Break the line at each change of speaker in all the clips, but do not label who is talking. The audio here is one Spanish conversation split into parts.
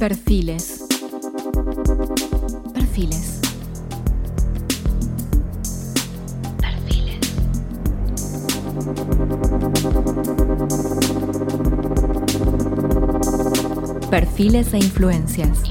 Perfiles. Perfiles. Perfiles. Perfiles e influencias.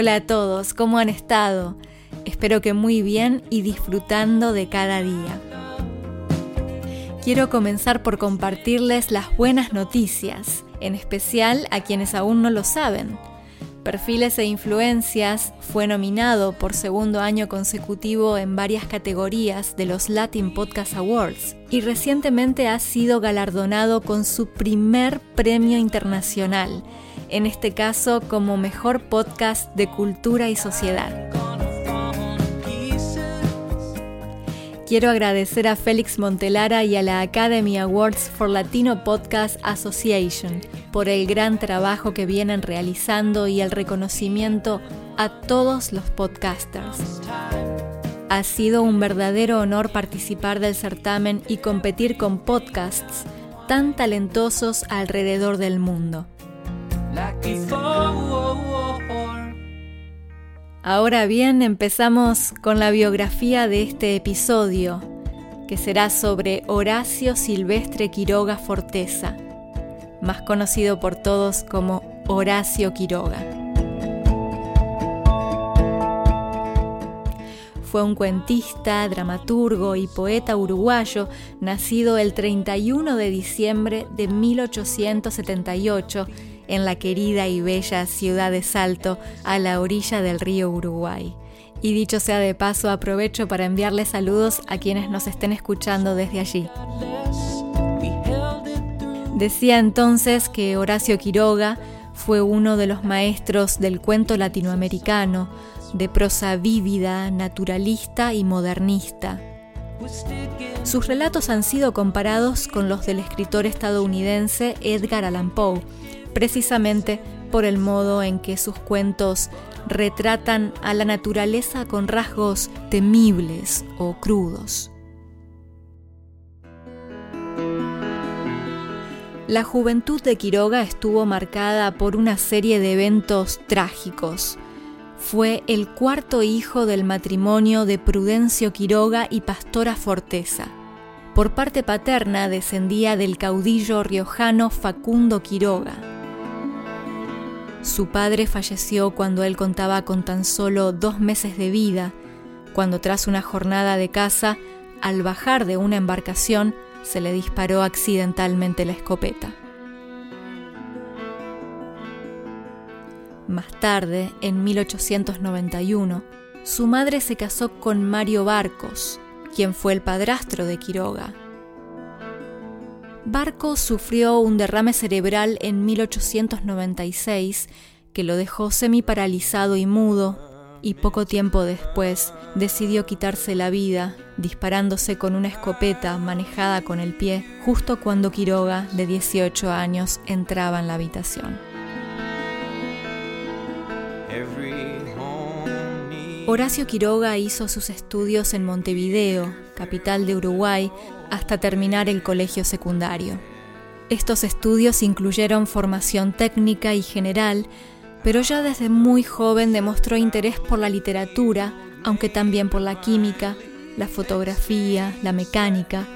Hola a todos, ¿cómo han estado? Espero que muy bien y disfrutando de cada día. Quiero comenzar por compartirles las buenas noticias, en especial a quienes aún no lo saben. Perfiles e Influencias fue nominado por segundo año consecutivo en varias categorías de los Latin Podcast Awards y recientemente ha sido galardonado con su primer premio internacional, en este caso como Mejor Podcast de Cultura y Sociedad. Quiero agradecer a Félix Montelara y a la Academy Awards for Latino Podcast Association por el gran trabajo que vienen realizando y el reconocimiento a todos los podcasters. Ha sido un verdadero honor participar del certamen y competir con podcasts tan talentosos alrededor del mundo. Ahora bien, empezamos con la biografía de este episodio, que será sobre Horacio Silvestre Quiroga Forteza, más conocido por todos como Horacio Quiroga. Fue un cuentista, dramaturgo y poeta uruguayo, nacido el 31 de diciembre de 1878 en la querida y bella ciudad de Salto, a la orilla del río Uruguay. Y dicho sea de paso, aprovecho para enviarle saludos a quienes nos estén escuchando desde allí. Decía entonces que Horacio Quiroga fue uno de los maestros del cuento latinoamericano, de prosa vívida, naturalista y modernista. Sus relatos han sido comparados con los del escritor estadounidense Edgar Allan Poe, precisamente por el modo en que sus cuentos retratan a la naturaleza con rasgos temibles o crudos. La juventud de Quiroga estuvo marcada por una serie de eventos trágicos. Fue el cuarto hijo del matrimonio de Prudencio Quiroga y Pastora Forteza. Por parte paterna descendía del caudillo riojano Facundo Quiroga. Su padre falleció cuando él contaba con tan solo dos meses de vida, cuando tras una jornada de caza, al bajar de una embarcación, se le disparó accidentalmente la escopeta. Más tarde, en 1891, su madre se casó con Mario Barcos, quien fue el padrastro de Quiroga. Barcos sufrió un derrame cerebral en 1896 que lo dejó semi-paralizado y mudo, y poco tiempo después decidió quitarse la vida disparándose con una escopeta manejada con el pie justo cuando Quiroga, de 18 años, entraba en la habitación. Horacio Quiroga hizo sus estudios en Montevideo, capital de Uruguay, hasta terminar el colegio secundario. Estos estudios incluyeron formación técnica y general, pero ya desde muy joven demostró interés por la literatura, aunque también por la química, la fotografía, la mecánica,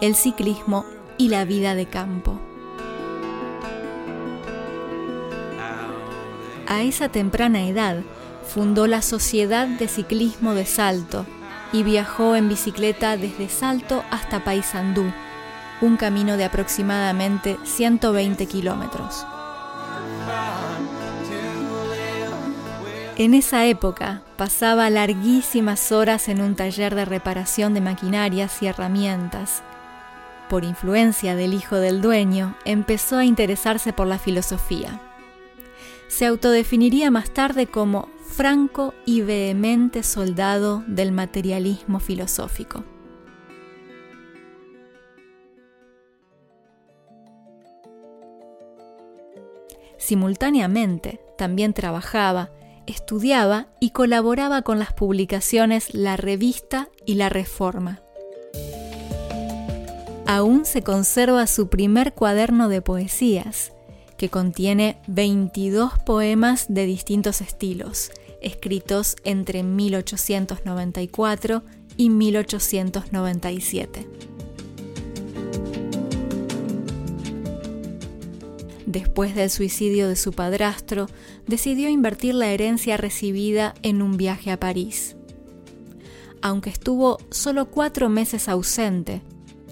el ciclismo y la vida de campo. A esa temprana edad fundó la Sociedad de Ciclismo de Salto y viajó en bicicleta desde Salto hasta Paysandú, un camino de aproximadamente 120 kilómetros. En esa época pasaba larguísimas horas en un taller de reparación de maquinarias y herramientas. Por influencia del hijo del dueño, empezó a interesarse por la filosofía. Se autodefiniría más tarde como franco y vehemente soldado del materialismo filosófico. Simultáneamente, también trabajaba, estudiaba y colaboraba con las publicaciones La Revista y La Reforma. Aún se conserva su primer cuaderno de poesías, que contiene 22 poemas de distintos estilos, escritos entre 1894 y 1897. Después del suicidio de su padrastro, decidió invertir la herencia recibida en un viaje a París. Aunque estuvo solo cuatro meses ausente,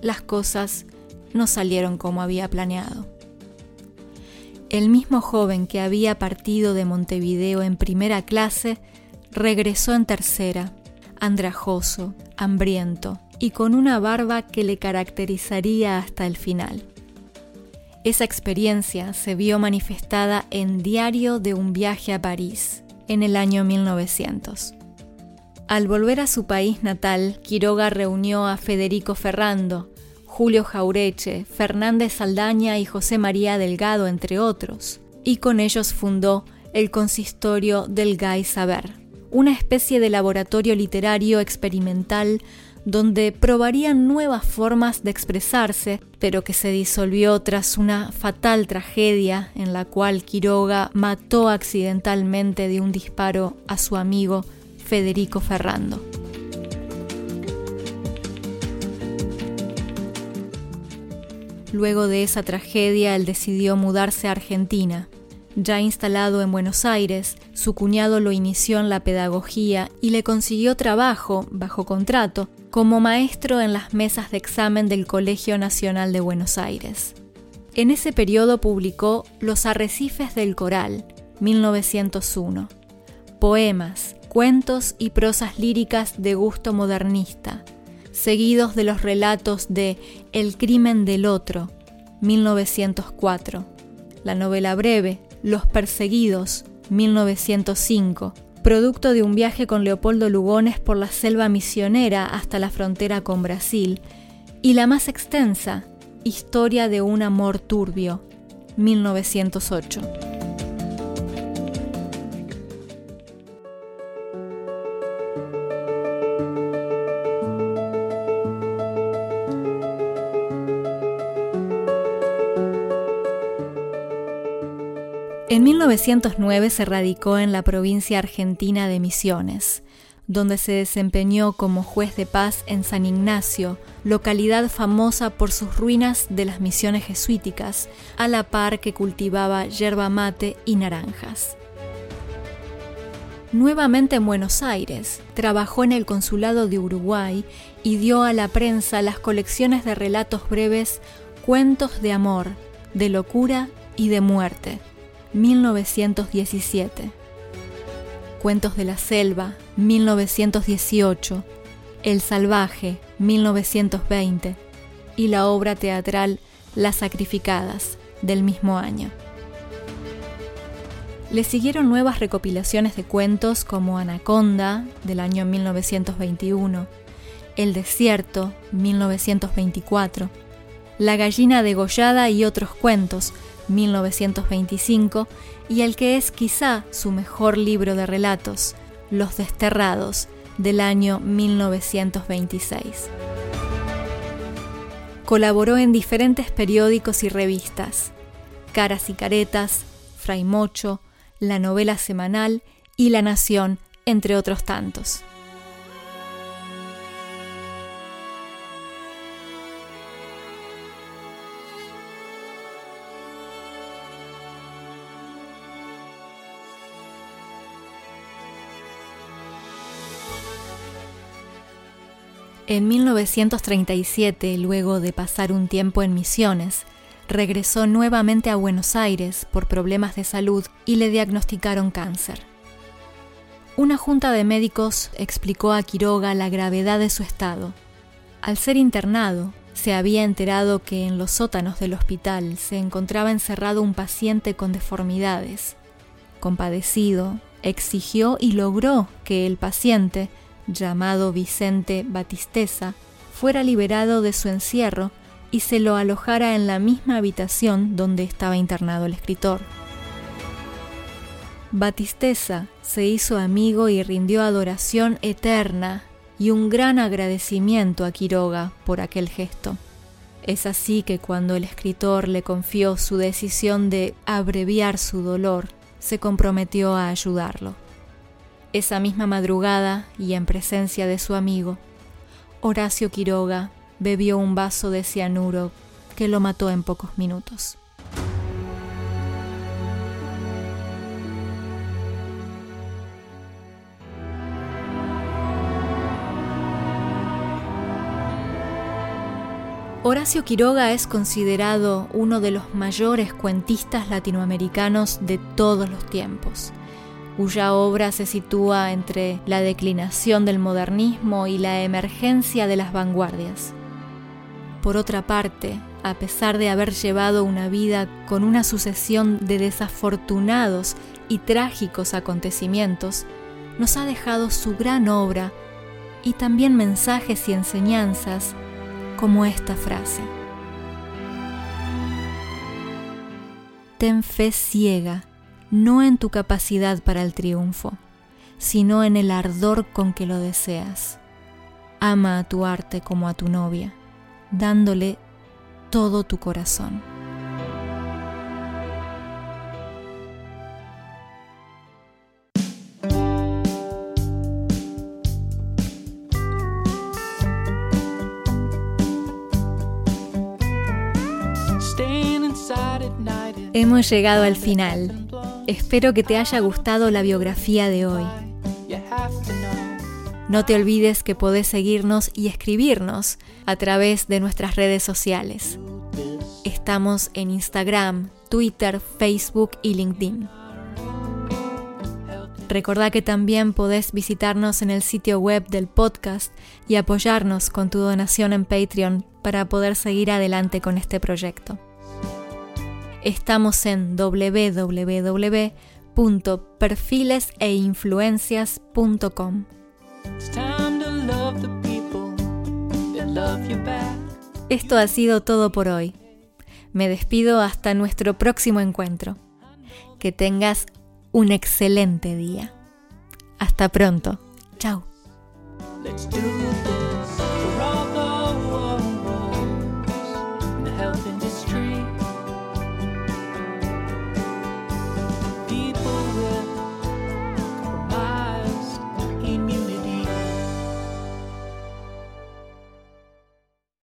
las cosas no salieron como había planeado. El mismo joven que había partido de Montevideo en primera clase regresó en tercera, andrajoso, hambriento y con una barba que le caracterizaría hasta el final. Esa experiencia se vio manifestada en Diario de un viaje a París, en el año 1900. Al volver a su país natal, Quiroga reunió a Federico Ferrando, Julio Jaureche, Fernández Saldaña y José María Delgado, entre otros, y con ellos fundó el consistorio del Gai Saber, una especie de laboratorio literario experimental donde probarían nuevas formas de expresarse, pero que se disolvió tras una fatal tragedia en la cual Quiroga mató accidentalmente de un disparo a su amigo Federico Ferrando. Luego de esa tragedia, él decidió mudarse a Argentina. Ya instalado en Buenos Aires, su cuñado lo inició en la pedagogía y le consiguió trabajo, bajo contrato, como maestro en las mesas de examen del Colegio Nacional de Buenos Aires. En ese periodo publicó Los Arrecifes del Coral, 1901, poemas, cuentos y prosas líricas de gusto modernista, seguidos de los relatos de El crimen del otro, 1904, la novela breve Los Perseguidos, 1905, producto de un viaje con Leopoldo Lugones por la selva misionera hasta la frontera con Brasil, y la más extensa, Historia de un amor turbio, 1908. En 1909 se radicó en la provincia argentina de Misiones, donde se desempeñó como juez de paz en San Ignacio, localidad famosa por sus ruinas de las misiones jesuíticas, a la par que cultivaba yerba mate y naranjas. Nuevamente en Buenos Aires, trabajó en el Consulado de Uruguay y dio a la prensa las colecciones de relatos breves Cuentos de Amor, de Locura y de Muerte, 1917. Cuentos de la Selva, 1918. El Salvaje, 1920. Y la obra teatral Las Sacrificadas, del mismo año. Le siguieron nuevas recopilaciones de cuentos como Anaconda, del año 1921, El Desierto, 1924, La Gallina Degollada y otros cuentos, 1925, y el que es quizá su mejor libro de relatos, Los Desterrados, del año 1926. Colaboró en diferentes periódicos y revistas, Caras y Caretas, Fray Mocho, La Novela Semanal y La Nación, entre otros tantos. En 1937, luego de pasar un tiempo en Misiones, regresó nuevamente a Buenos Aires por problemas de salud y le diagnosticaron cáncer. Una junta de médicos explicó a Quiroga la gravedad de su estado. Al ser internado, se había enterado que en los sótanos del hospital se encontraba encerrado un paciente con deformidades. Compadecido, exigió y logró que el paciente llamado Vicente Batisteza, fuera liberado de su encierro y se lo alojara en la misma habitación donde estaba internado el escritor. Batisteza se hizo amigo y rindió adoración eterna y un gran agradecimiento a Quiroga por aquel gesto. Es así que cuando el escritor le confió su decisión de abreviar su dolor, se comprometió a ayudarlo. Esa misma madrugada, y en presencia de su amigo, Horacio Quiroga bebió un vaso de cianuro que lo mató en pocos minutos. Horacio Quiroga es considerado uno de los mayores cuentistas latinoamericanos de todos los tiempos, cuya obra se sitúa entre la declinación del modernismo y la emergencia de las vanguardias. Por otra parte, a pesar de haber llevado una vida con una sucesión de desafortunados y trágicos acontecimientos, nos ha dejado su gran obra y también mensajes y enseñanzas como esta frase. Ten fe ciega, no en tu capacidad para el triunfo, sino en el ardor con que lo deseas. Ama a tu arte como a tu novia, dándole todo tu corazón. Hemos llegado al final. Espero que te haya gustado la biografía de hoy. No te olvides que podés seguirnos y escribirnos a través de nuestras redes sociales. Estamos en Instagram, Twitter, Facebook y LinkedIn. Recordá que también podés visitarnos en el sitio web del podcast y apoyarnos con tu donación en Patreon para poder seguir adelante con este proyecto. Estamos en www.perfileseinfluencias.com. Esto ha sido todo por hoy. Me despido hasta nuestro próximo encuentro. Que tengas un excelente día. Hasta pronto. Chao.